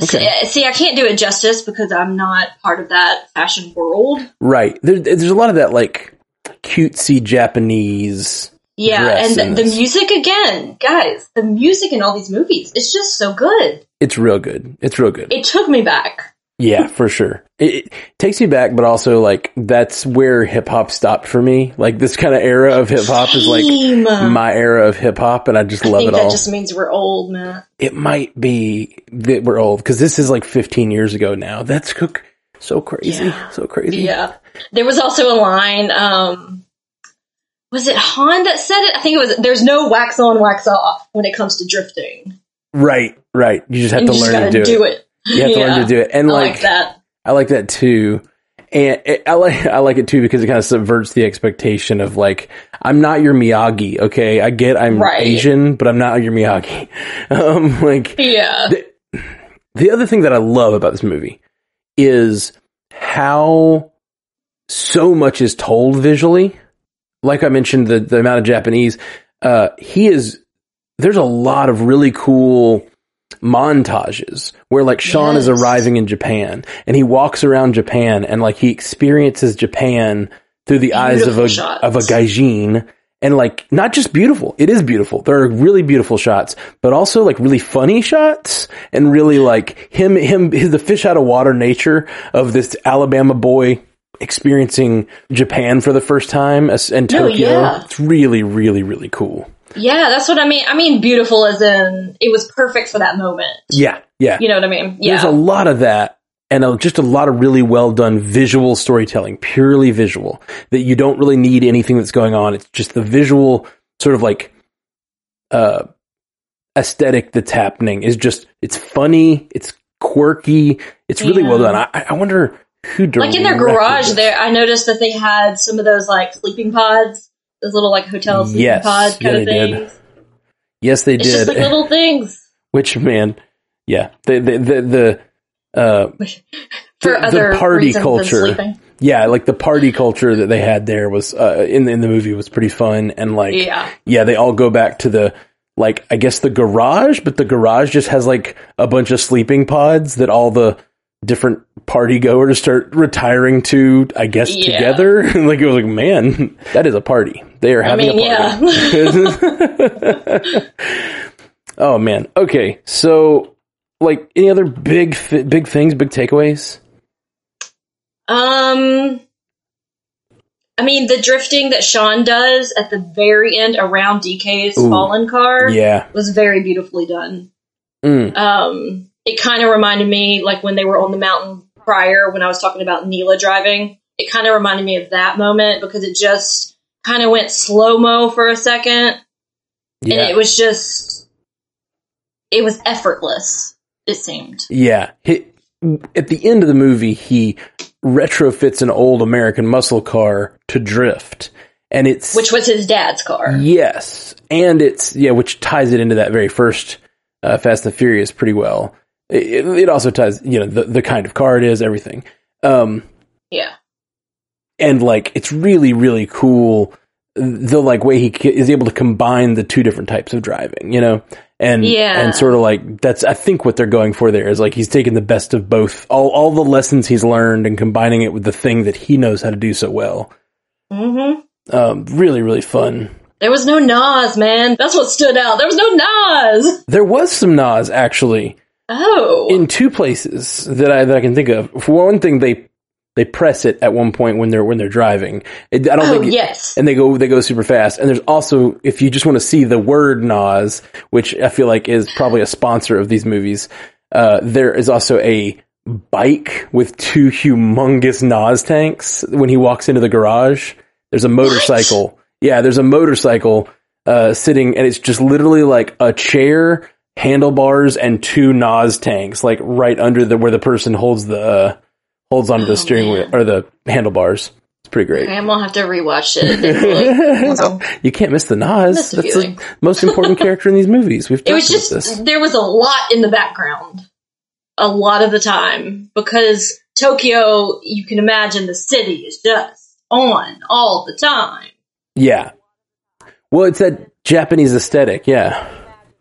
Speaker 1: Okay.
Speaker 5: See, see, I can't do it justice because I'm not part of that fashion world.
Speaker 1: right. There, there's a lot of that like cutesy Japanese.
Speaker 5: Yeah, and the, the music again, guys. The music in all these movies, it's just so good.
Speaker 1: It's real good. It's real good.
Speaker 5: It took me back.
Speaker 1: Yeah, for sure. It, it takes me back, but also like that's where hip hop stopped for me. Like this kind of era of hip hop is like my era of hip hop, and I just
Speaker 5: I
Speaker 1: love
Speaker 5: think
Speaker 1: it
Speaker 5: that
Speaker 1: all.
Speaker 5: just means we're old, man.
Speaker 1: it might be that we're old because this is like 15 years ago now. That's so crazy,
Speaker 5: Yeah.
Speaker 1: so crazy.
Speaker 5: Yeah. There was also a line, um, was it Han that said it? I think it was, there's no wax on, wax off when it comes to drifting.
Speaker 1: Right, right. You just have
Speaker 5: and
Speaker 1: to
Speaker 5: you
Speaker 1: learn to do,
Speaker 5: do
Speaker 1: it.
Speaker 5: it.
Speaker 1: You have to learn to do it, and
Speaker 5: I
Speaker 1: like,
Speaker 5: like that.
Speaker 1: I like that too. And it, I like I like it too because it kind of subverts the expectation of like I'm not your Miyagi, okay? I get I'm
Speaker 5: Right.
Speaker 1: Asian, but I'm not your Miyagi. [LAUGHS] Um, like
Speaker 5: Yeah.
Speaker 1: the other thing that I love about this movie is how so much is told visually. Like I mentioned, the the amount of Japanese. Uh, he is. There's a lot of really cool montages where like Sean is arriving in Japan and he walks around Japan and like he experiences Japan through the eyes of a
Speaker 5: shots.
Speaker 1: of a gaijin. And like not just beautiful it is beautiful. There are really beautiful shots but also like really funny shots and really like him him his, the fish out of water nature of this Alabama boy experiencing Japan for the first time and
Speaker 5: No,
Speaker 1: Tokyo.
Speaker 5: yeah.
Speaker 1: it's really really really cool
Speaker 5: Yeah, that's what I mean. I mean, beautiful as in it was perfect for that moment.
Speaker 1: yeah yeah
Speaker 5: You know what I mean? Yeah.
Speaker 1: There's a lot of that and a, just a lot of really well done visual storytelling, purely visual, that you don't really need anything that's going on. It's just the visual sort of like, uh, aesthetic that's happening is just it's funny, it's quirky, it's really well done. I, I wonder who
Speaker 5: like in their garage
Speaker 1: this.
Speaker 5: there i noticed that they had some of those like sleeping pods those little like hotel sleeping
Speaker 1: Yes.
Speaker 5: pod
Speaker 1: Yeah,
Speaker 5: kind of
Speaker 1: they did. Yes, they
Speaker 5: it's
Speaker 1: did.
Speaker 5: just like [LAUGHS] little things
Speaker 1: Which man, yeah, the the the, the uh, [LAUGHS]
Speaker 5: for
Speaker 1: The- the party culture. yeah, like the party culture that they had there was uh, in in the movie was pretty fun and like
Speaker 5: yeah
Speaker 1: yeah, they all go back to the like I guess the garage, but the garage just has like a bunch of sleeping pods that all the different party goers start retiring to, I guess,
Speaker 5: Yeah.
Speaker 1: together. [LAUGHS] like it was like, man, that is a party. They are having
Speaker 5: mean,
Speaker 1: a party. [LAUGHS] oh man. Okay. So like any other big big things, big takeaways?
Speaker 5: Um, I mean, the drifting that Sean does at the very end around DK's
Speaker 1: Ooh.
Speaker 5: fallen car
Speaker 1: Yeah.
Speaker 5: was very beautifully done.
Speaker 1: Mm.
Speaker 5: Um, it kind of reminded me like when they were on the mountain prior when I was talking about Neela driving. It kind of reminded me of that moment because it just kind of went slow mo for a second,
Speaker 1: Yeah.
Speaker 5: and it was just it was effortless. It seemed.
Speaker 1: Yeah. He, at the end of the movie, he retrofits an old American muscle car to drift. And it's.
Speaker 5: Which was his dad's car.
Speaker 1: Yes. And it's. Yeah, which ties it into that very first uh, Fast and Furious pretty well. It, it also ties, you know, the, the kind of car it is, everything. Um,
Speaker 5: Yeah.
Speaker 1: And like, it's really, really cool the like way he is able to combine the two different types of driving, you know, and
Speaker 5: Yeah.
Speaker 1: and sort of like that's I think what they're going for there is like he's taking the best of both, all all the lessons he's learned and combining it with the thing that he knows how to do so well.
Speaker 5: hmm
Speaker 1: Um, really, really fun.
Speaker 5: There was no NOS, man. That's what stood out. There was no NOS.
Speaker 1: There was some NOS actually
Speaker 5: Oh.
Speaker 1: in two places that I that I can think of. For one thing, they they press it at one point when they're when they're driving. It, I don't
Speaker 5: oh,
Speaker 1: think it-
Speaker 5: yes.
Speaker 1: and they go they go super fast. And there's also if you just want to see the word NOS, which I feel like is probably a sponsor of these movies, uh, there is also a bike with two humongous NOS tanks when he walks into the garage. There's a motorcycle. Yeah, there's a motorcycle uh, sitting, and it's just literally like a chair, handlebars, and two NOS tanks, like right under the where the person holds the uh, holds onto the
Speaker 5: Oh,
Speaker 1: steering wheel or the handlebars. It's pretty great.
Speaker 5: I'm gonna have to rewatch it. [LAUGHS]
Speaker 1: You can't miss the
Speaker 5: NOS.
Speaker 1: That's
Speaker 5: feeling.
Speaker 1: the most important character in these movies. We've [LAUGHS]
Speaker 5: it was just
Speaker 1: this.
Speaker 5: there was a lot in the background, a lot of the time because Tokyo, you can imagine the city is just on all the time.
Speaker 1: Yeah. Well, it's that Japanese aesthetic. Yeah.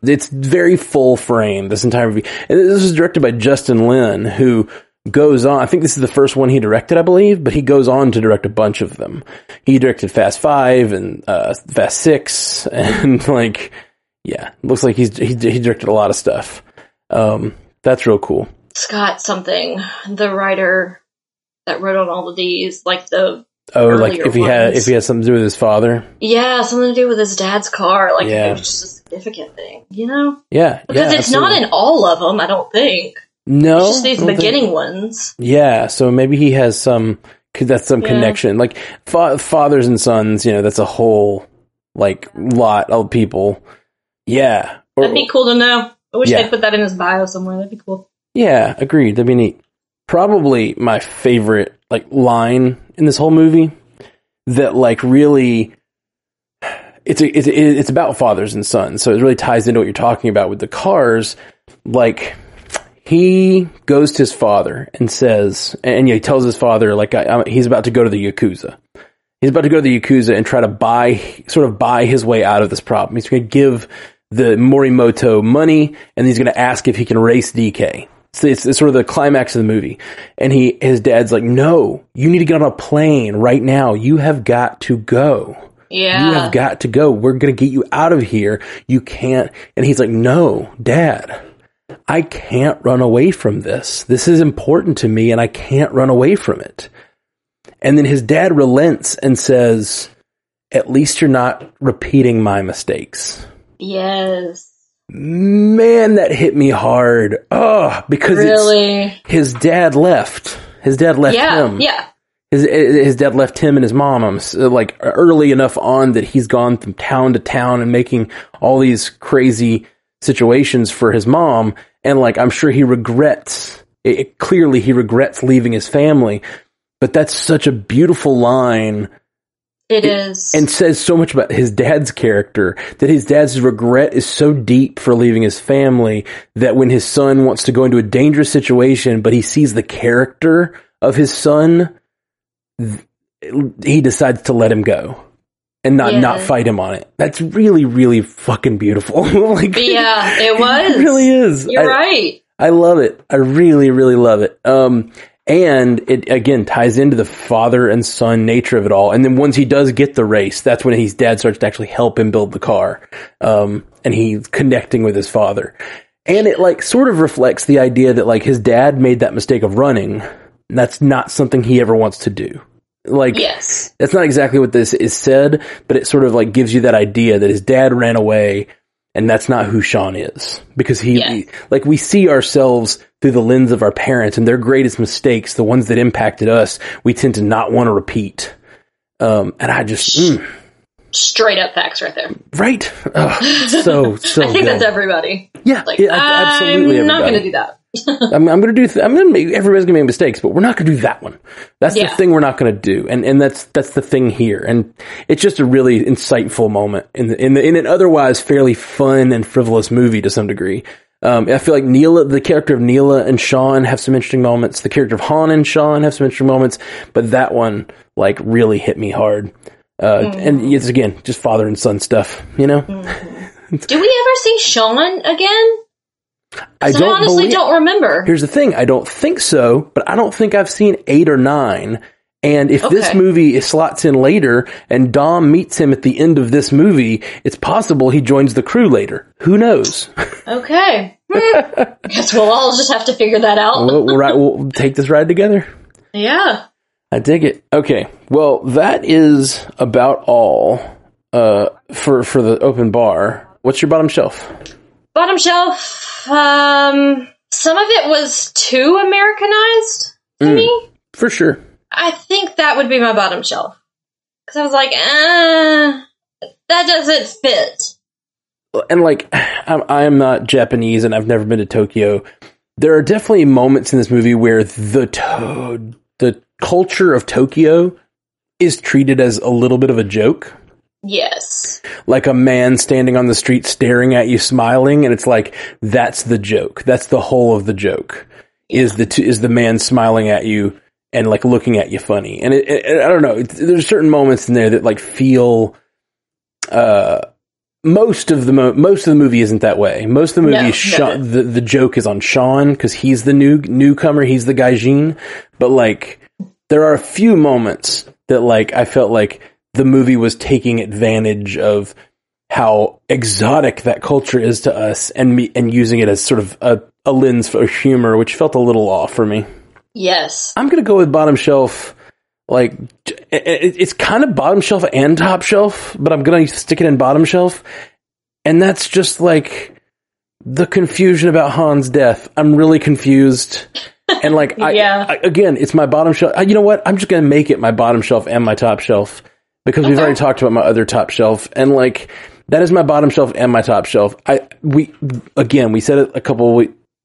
Speaker 1: It's very full frame, this entire movie. And this was directed by Justin Lin, who goes on, I think this is the first one he directed, I believe, but he goes on to direct a bunch of them. He directed Fast Five and, uh, Fast Six [LAUGHS] and like, yeah, looks like he's, he, he directed a lot of stuff. Um, that's real cool.
Speaker 5: Scott something, the writer that wrote on all of these, like the
Speaker 1: Oh, like if he had, if he has something to do with his father.
Speaker 5: yeah, something to do with his dad's car, like
Speaker 1: Yeah.
Speaker 5: it was just a significant thing, you know?
Speaker 1: Yeah.
Speaker 5: Because
Speaker 1: yeah,
Speaker 5: it's not in all of them, I don't think.
Speaker 1: No,
Speaker 5: It's just these
Speaker 1: don't think-
Speaker 5: beginning ones.
Speaker 1: Yeah, so maybe he has some. That's some
Speaker 5: Yeah.
Speaker 1: connection. Like fa- fathers and sons, you know, that's a whole like lot of people. Yeah, or,
Speaker 5: That'd be cool to know. I wish
Speaker 1: Yeah.
Speaker 5: they'd put that in his bio somewhere. That'd be cool.
Speaker 1: yeah, agreed. That'd be neat. Probably my favorite like line in this whole movie that like really. It's a, it's a, it's about fathers and sons, so it really ties into what you're talking about with the cars. Like he goes to his father and says, and he tells his father like I, I, he's about to go to the yakuza. He's about to go to the yakuza and try to buy, sort of buy his way out of this problem. He's going to give the Morimoto money, and he's going to ask if he can race DK. So it's, it's sort of the climax of the movie. And he, his dad's like, "No, you need to get on a plane right now. You have got to go."
Speaker 5: Yeah.
Speaker 1: You have got to go. We're going to get you out of here. You can't. And he's like, no, dad, I can't run away from this. This is important to me and I can't run away from it. And then his dad relents and says, at least you're not repeating my mistakes.
Speaker 5: yes.
Speaker 1: Man, that hit me hard. Oh, because it's,
Speaker 5: Really?
Speaker 1: his dad left. His dad left
Speaker 5: Yeah.
Speaker 1: him
Speaker 5: Yeah.
Speaker 1: his his dad left him and his mom like early enough on that he's gone from town to town and making all these crazy situations for his mom, and like I'm sure he regrets. It, it- clearly, he regrets leaving his family, but that's such a beautiful line
Speaker 5: It is.
Speaker 1: and says so much about his dad's character that his dad's regret is so deep for leaving his family that when his son wants to go into a dangerous situation, but he sees the character of his son, th- he decides to let him go and not
Speaker 5: Yeah.
Speaker 1: not fight him on it. That's really really fucking beautiful. [LAUGHS] like
Speaker 5: yeah, it [LAUGHS] was.
Speaker 1: it really is.
Speaker 5: You're
Speaker 1: I-
Speaker 5: right.
Speaker 1: I love it. I really, really love it. Um, and it again ties into the father and son nature of it all. And then once he does get the race, that's when his dad starts to actually help him build the car. Um, and he's connecting with his father. And it like sort of reflects the idea that like his dad made that mistake of running. That's not something he ever wants to do. Like,
Speaker 5: Yes.
Speaker 1: that's not exactly what this is said, but it sort of like gives you that idea that his dad ran away and that's not who Sean is because he,
Speaker 5: Yeah.
Speaker 1: like we see ourselves through the lens of our parents and their greatest mistakes, the ones that impacted us, we tend to not want to repeat. Um, and I just, mm,
Speaker 5: Straight up facts right there.
Speaker 1: right. So, [LAUGHS] so
Speaker 5: I think
Speaker 1: good.
Speaker 5: that's everybody.
Speaker 1: yeah,
Speaker 5: Like,
Speaker 1: yeah, absolutely.
Speaker 5: I'm not going to do that.
Speaker 1: I'm, I'm going to do. Th- I'm going to make. Everybody's going to make mistakes, but we're not going to do that one. That's the thing we're not going to do, and and that's that's the thing here. And it's just a really insightful moment in the in the in an otherwise fairly fun and frivolous movie to some degree. Um, I feel like Neela, the character of Neela and Sean have some interesting moments. The character of Han and Sean have some interesting moments, but that one like really hit me hard. Uh, And it's again just father and son stuff, you know. [LAUGHS]
Speaker 5: Do we ever see Sean again?
Speaker 1: I
Speaker 5: 'Cause I,
Speaker 1: don't
Speaker 5: honestly
Speaker 1: believe-
Speaker 5: don't remember.
Speaker 1: Here's the thing, I don't think so, but I don't think I've seen eight or nine. And if this movie is slots in later and Dom meets him at the end of this movie, it's possible he joins the crew later. Who knows? [LAUGHS]
Speaker 5: Okay. Hmm. Guess we'll all just have to figure that out.
Speaker 1: we'll, we'll, ride, we'll take this ride together.
Speaker 5: yeah.
Speaker 1: I dig it. Okay. Well, that is about all, uh, for, for the open bar. What's your bottom shelf?
Speaker 5: Bottom shelf. Um, some of it was too Americanized to
Speaker 1: Mm.
Speaker 5: me.
Speaker 1: For sure.
Speaker 5: I think that would be my bottom shelf. Because I was like, uh, that doesn't fit.
Speaker 1: and like I'm, I am not Japanese and I've never been to Tokyo. There are definitely moments in this movie where the to- the culture of Tokyo is treated as a little bit of a joke.
Speaker 5: Yes.
Speaker 1: Like a man standing on the street staring at you smiling and it's like that's the joke. That's the whole of the joke. Is the t- is the man smiling at you and like looking at you funny. And it, it, I don't know, there's certain moments in there that like feel uh most of the mo- most of the movie isn't that way. Most of the movie
Speaker 5: No,
Speaker 1: is Sean,
Speaker 5: no.
Speaker 1: the the joke is on Sean because he's the new newcomer, he's the gaijin. But like, there are a few moments that like I felt like the movie was taking advantage of how exotic that culture is to us and me and using it as sort of a, a lens for humor, which felt a little off for me.
Speaker 5: Yes.
Speaker 1: I'm gonna go with bottom shelf. Like it, it- it's kind of bottom shelf and top shelf, but I'm gonna stick it in bottom shelf, and that's just like the confusion about Han's death. I'm really confused, and like I, [LAUGHS]
Speaker 5: Yeah.
Speaker 1: I- again, it's my bottom shelf. You know what? I'm just gonna make it my bottom shelf and my top shelf because we've already talked about my other top shelf, and like that is my bottom shelf and my top shelf. I we again we said it a couple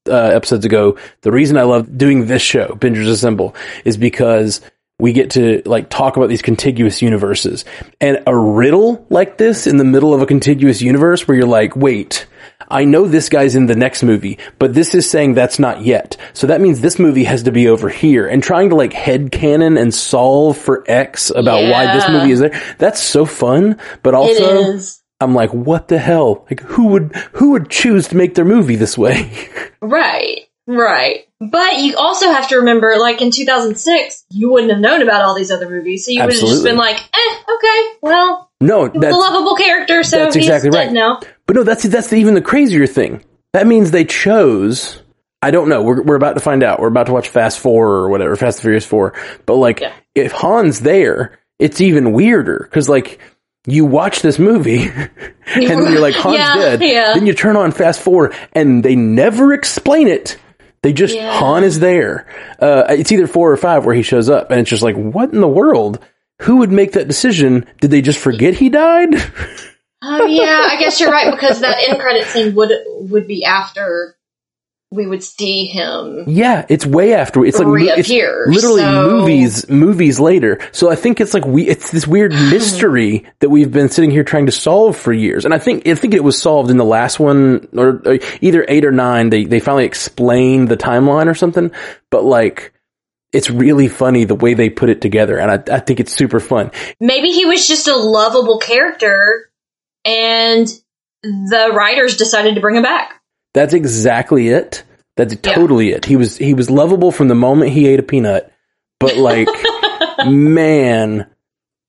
Speaker 1: uh, episodes ago. The reason I love doing this show, Bingers Assemble, is because we get to like talk about these contiguous universes and a riddle like this in the middle of a contiguous universe where you're like, wait. I know this guy's in the next movie, but this is saying that's not yet. So that means this movie has to be over here. And trying to like head canon and solve for X about why this movie is there. That's so fun, but also. I'm like, what the hell? Like, who would who would choose to make their movie this way? [LAUGHS]
Speaker 5: Right. Right. But you also have to remember, like in 2006, you wouldn't have known about all these other movies, so you would have just been like, "Eh, okay, well,
Speaker 1: no, that's
Speaker 5: a lovable character, so
Speaker 1: that's
Speaker 5: he's
Speaker 1: exactly
Speaker 5: dead
Speaker 1: right.
Speaker 5: now."
Speaker 1: but no, that's that's the, even the crazier thing. That means they chose. I don't know. We're we're about to find out. We're about to watch Fast Four or whatever, Fast and Furious Four. But like,
Speaker 5: Yeah.
Speaker 1: if Han's there, it's even weirder because like. You watch this movie, [LAUGHS] and you're like, [LAUGHS] Han's
Speaker 5: Yeah,
Speaker 1: dead.
Speaker 5: yeah.
Speaker 1: Then you turn on Fast Forward, and they never explain it. They just
Speaker 5: Yeah.
Speaker 1: Han is there. Uh, it's either four or five where he shows up, and it's just like, what in the world? Who would make that decision? Did they just forget he died?
Speaker 5: Oh [LAUGHS] yeah, I guess you're right because that end credit scene would would be after we would see him.
Speaker 1: Yeah, it's way after. It's like it's literally
Speaker 5: so-
Speaker 1: movies, movies later. So I think it's like we, it's this weird [SIGHS] mystery that we've been sitting here trying to solve for years. And I think, I think it was solved in the last one, or, or either eight or nine. They they finally explained the timeline or something. But like, it's really funny the way they put it together, and I, I think it's super fun.
Speaker 5: Maybe he was just a lovable character, and the writers decided to bring him back.
Speaker 1: That's exactly it. That's totally it. He was he was lovable from the moment he ate a peanut, but like, [LAUGHS] man,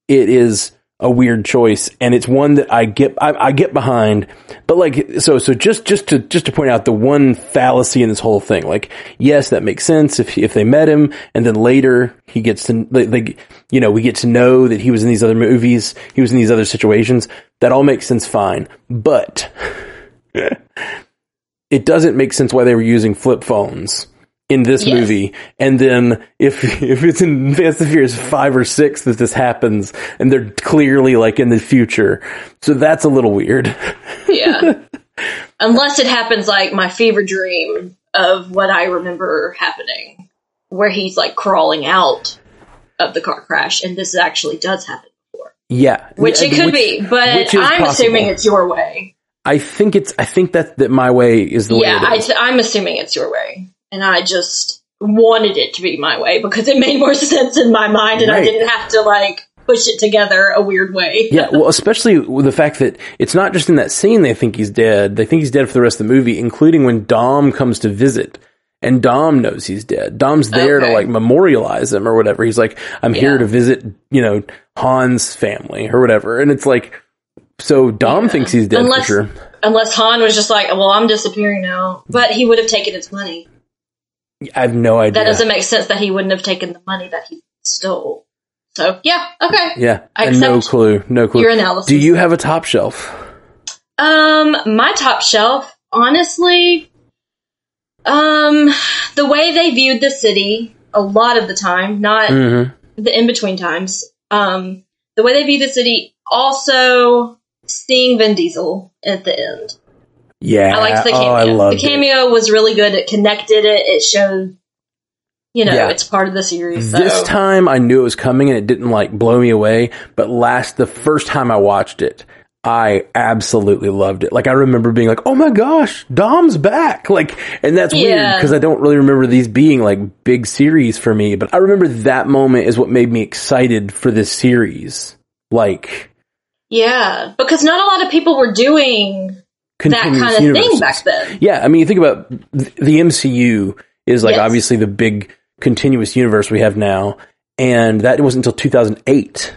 Speaker 1: it is a weird choice, and it's one that I get I, I get behind. But like, so so just just to just to point out the one fallacy in this whole thing. Like, yes, that makes sense if if they met him, and then later he gets to like, like you know we get to know that he was in these other movies, he was in these other situations. That all makes sense, fine. But it doesn't make sense why they were using flip phones in this
Speaker 5: Yes.
Speaker 1: movie. And then if [LAUGHS] if it's in Fast and Furious five or six that this happens, and they're clearly like in the future, so that's a little weird. [LAUGHS]
Speaker 5: Yeah. Unless it happens like my fever dream of what I remember happening, where he's like crawling out of the car crash, and this actually does happen before.
Speaker 1: yeah,
Speaker 5: Which it could be, but I'm
Speaker 1: possible.
Speaker 5: assuming it's your way.
Speaker 1: I think it's. I think that that my way is the
Speaker 5: yeah,
Speaker 1: way.
Speaker 5: Yeah, I
Speaker 1: It is.
Speaker 5: t- I'm assuming it's your way, and I just wanted it to be my way because it made more [LAUGHS] sense in my mind, and I didn't have to like push it together a weird way. [LAUGHS]
Speaker 1: yeah, well, especially with the fact that it's not just in that scene they think he's dead. They think he's dead for the rest of the movie, including when Dom comes to visit. And Dom knows he's dead. Dom's there to like memorialize him or whatever. He's like, I'm here to visit, you know, Han's family or whatever. And it's like, so Dom thinks he's dead
Speaker 5: Unless-
Speaker 1: for sure.
Speaker 5: Unless Han was just like, "Well, I'm disappearing now," but he would have taken his money.
Speaker 1: I have no idea.
Speaker 5: That doesn't make sense that he wouldn't have taken the money that he stole. So yeah, okay.
Speaker 1: yeah,
Speaker 5: I
Speaker 1: no clue. No clue.
Speaker 5: your analysis.
Speaker 1: Do you have a top shelf?
Speaker 5: Um, my top shelf, honestly, um, the way they viewed the city a lot of the time, not
Speaker 1: Mm-hmm.
Speaker 5: the in between times. Um, the way they view the city, also seeing Vin Diesel at the end.
Speaker 1: Yeah.
Speaker 5: I liked the
Speaker 1: Oh,
Speaker 5: cameo.
Speaker 1: I loved
Speaker 5: the cameo was really good. It connected it. It showed, you know,
Speaker 1: Yeah.
Speaker 5: it's part of the series. So.
Speaker 1: This time I knew it was coming and it didn't like blow me away, but last, the first time I watched it, I absolutely loved it. Like I remember being like, "Oh my gosh, Dom's back!" Like, and that's weird because I don't really remember these being like big series for me. But I remember that moment is what made me excited for this series. Like,
Speaker 5: yeah, because not a lot of people were doing that kind of
Speaker 1: universes.
Speaker 5: thing back then.
Speaker 1: Yeah, I mean, you think about th- the MCU is like
Speaker 5: Yes.
Speaker 1: obviously the big continuous universe we have now, and that wasn't until 2008.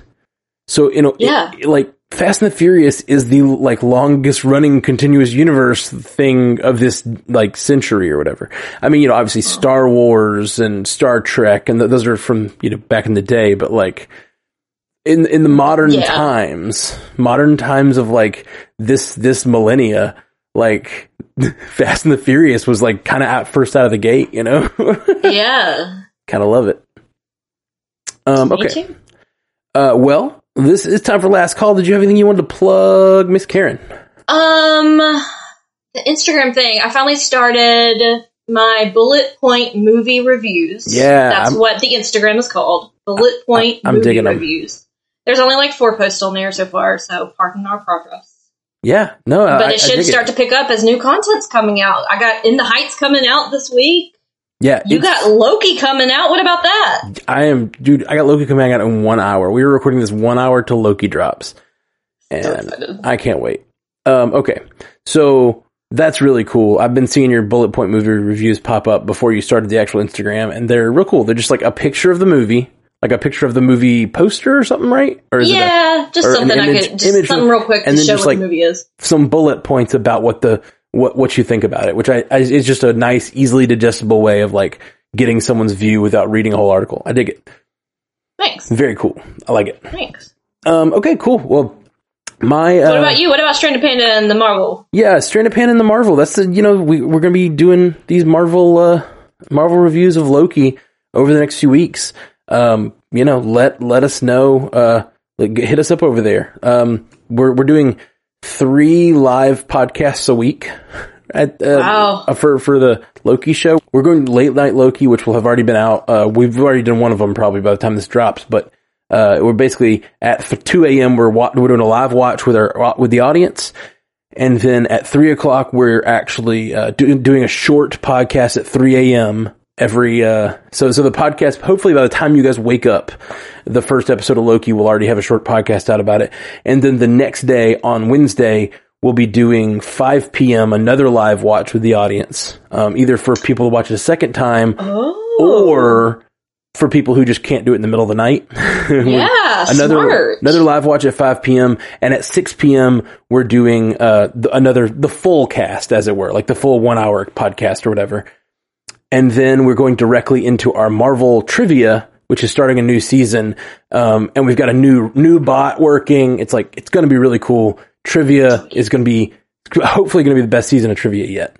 Speaker 1: So you know,
Speaker 5: Yeah.
Speaker 1: it- like Fast and the Furious is the like longest running continuous universe thing of this like century or whatever. I mean, you know, obviously oh. Star Wars and Star Trek, and th- those are from you know back in the day, but like. In in the modern
Speaker 5: Yeah.
Speaker 1: times, modern times of like this this millennia, like [LAUGHS] Fast and the Furious was like kind of at first out of the gate, you know. [LAUGHS]
Speaker 5: yeah.
Speaker 1: kind of love it. Um, okay. Uh, well, this is time for last call. Did you have anything you wanted to plug, Miss Karen?
Speaker 5: Um, the Instagram thing. I finally started my bullet point movie reviews.
Speaker 1: Yeah,
Speaker 5: that's
Speaker 1: I'm-
Speaker 5: what the Instagram is called. Bullet point
Speaker 1: I'm
Speaker 5: movie
Speaker 1: digging
Speaker 5: reviews. There's only like four posts on there so far, so pardon our progress.
Speaker 1: Yeah, no,
Speaker 5: But
Speaker 1: I,
Speaker 5: it should start to pick up as new content's coming out. I got In the Heights coming out this week.
Speaker 1: Yeah,
Speaker 5: You got Loki coming out. What about that?
Speaker 1: I am, dude. I got Loki coming out in one hour. We were recording this one hour till Loki drops, and
Speaker 5: excited.
Speaker 1: I can't wait. Um, okay, so that's really cool. I've been seeing your bullet point movie reviews pop up before you started the actual Instagram, and they're real cool. They're just like a picture of the movie, like a picture of the movie poster or something, right? Or is it a-
Speaker 5: Yeah, just something
Speaker 1: image-
Speaker 5: I could just
Speaker 1: image
Speaker 5: something real quick
Speaker 1: and
Speaker 5: to
Speaker 1: then
Speaker 5: show
Speaker 1: just,
Speaker 5: what
Speaker 1: like,
Speaker 5: the movie is.
Speaker 1: some bullet points about what the what what you think about it, which I, I is just a nice, easily digestible way of like getting someone's view without reading a whole article. I dig it.
Speaker 5: Thanks.
Speaker 1: Very cool. I like it.
Speaker 5: Thanks.
Speaker 1: Um, okay, cool. Well, my uh,
Speaker 5: What about you? What about Stranded Panda and the Marvel?
Speaker 1: yeah, Stranded Panda and the Marvel. That's the you know we we're gonna be doing these Marvel uh Marvel reviews of Loki over the next few weeks. Um, you know, let let us know. Uh, hit us up over there. Um, we're we're doing three live podcasts a week. At, uh,
Speaker 5: Wow.
Speaker 1: for for the Loki show, we're going late night Loki, which will have already been out. Uh, we've already done one of them probably by the time this drops, but uh, we're basically at two a.m. We're wa- we're doing a live watch with our with the audience, and then at three o'clock we're actually uh, do, doing a short podcast at three a.m. every. Uh, so so the podcast. Hopefully by the time you guys wake up, the first episode of Loki will already have a short podcast out about it, and then the next day on Wednesday we'll be doing 5 p.m. another live watch with the audience, um, either for people to watch it a second time
Speaker 5: Oh.
Speaker 1: or for people who just can't do it in the middle of the night. [LAUGHS]
Speaker 5: Yeah,
Speaker 1: another
Speaker 5: smart.
Speaker 1: another live watch at 5 p.m. and at 6 p.m. we're doing uh the, another the full cast as it were, like the full 1 hour podcast or whatever. And then we're going directly into our Marvel trivia which is starting a new season. Um, and we've got a new new bot working. It's like it's going to be really cool. Trivia is going to be hopefully going to be the best season of trivia yet.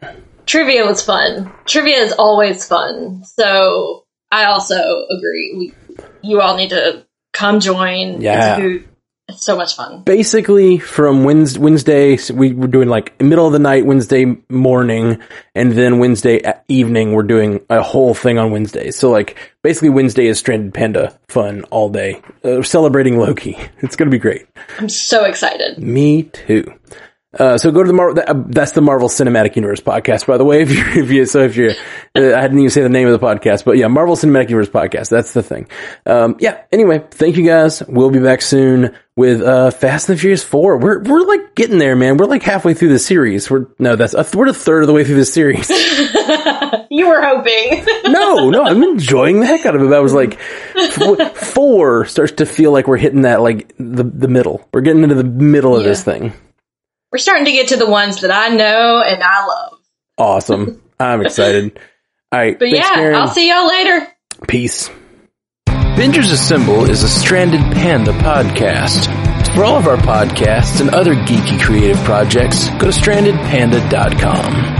Speaker 5: Trivia was fun. Trivia is always fun. So I also agree. We, you all need to come join.
Speaker 1: Yeah.
Speaker 5: It's, a hoot. It's so much fun.
Speaker 1: basically from Wednesday, Wednesday so we were doing like middle of the night Wednesday morning, and then Wednesday evening we're doing a whole thing on Wednesday. So like basically Wednesday is Stranded Panda fun all day, uh, celebrating Loki. [LAUGHS] It's gonna be great.
Speaker 5: I'm so excited.
Speaker 1: Me too. Uh, so go to the Marvel. Uh, that's the Marvel Cinematic Universe podcast, by the way. [LAUGHS] If you, if you, so if you, uh, I didn't even say the name of the podcast, but yeah, Marvel Cinematic Universe podcast. That's the thing. Um, yeah. Anyway, thank you guys. We'll be back soon with uh, Fast and the Furious Four. We're we're like getting there, man. We're like halfway through the series. We're no, that's a, we're a third of the way through the series. [LAUGHS] [LAUGHS]
Speaker 5: You were hoping.
Speaker 1: no, no, I'm enjoying the heck out of it. I was like, f- four starts to feel like we're hitting that like the the middle. We're getting into the middle of
Speaker 5: Yeah.
Speaker 1: this thing.
Speaker 5: We're starting to get to the ones that I know and I love.
Speaker 1: Awesome. [LAUGHS] I'm excited. All right.
Speaker 5: But yeah,
Speaker 1: Karen.
Speaker 5: I'll see y'all later.
Speaker 1: Peace. Bingers Assemble is a Stranded Panda podcast. For all of our podcasts and other geeky creative projects, go to strandedpanda.com.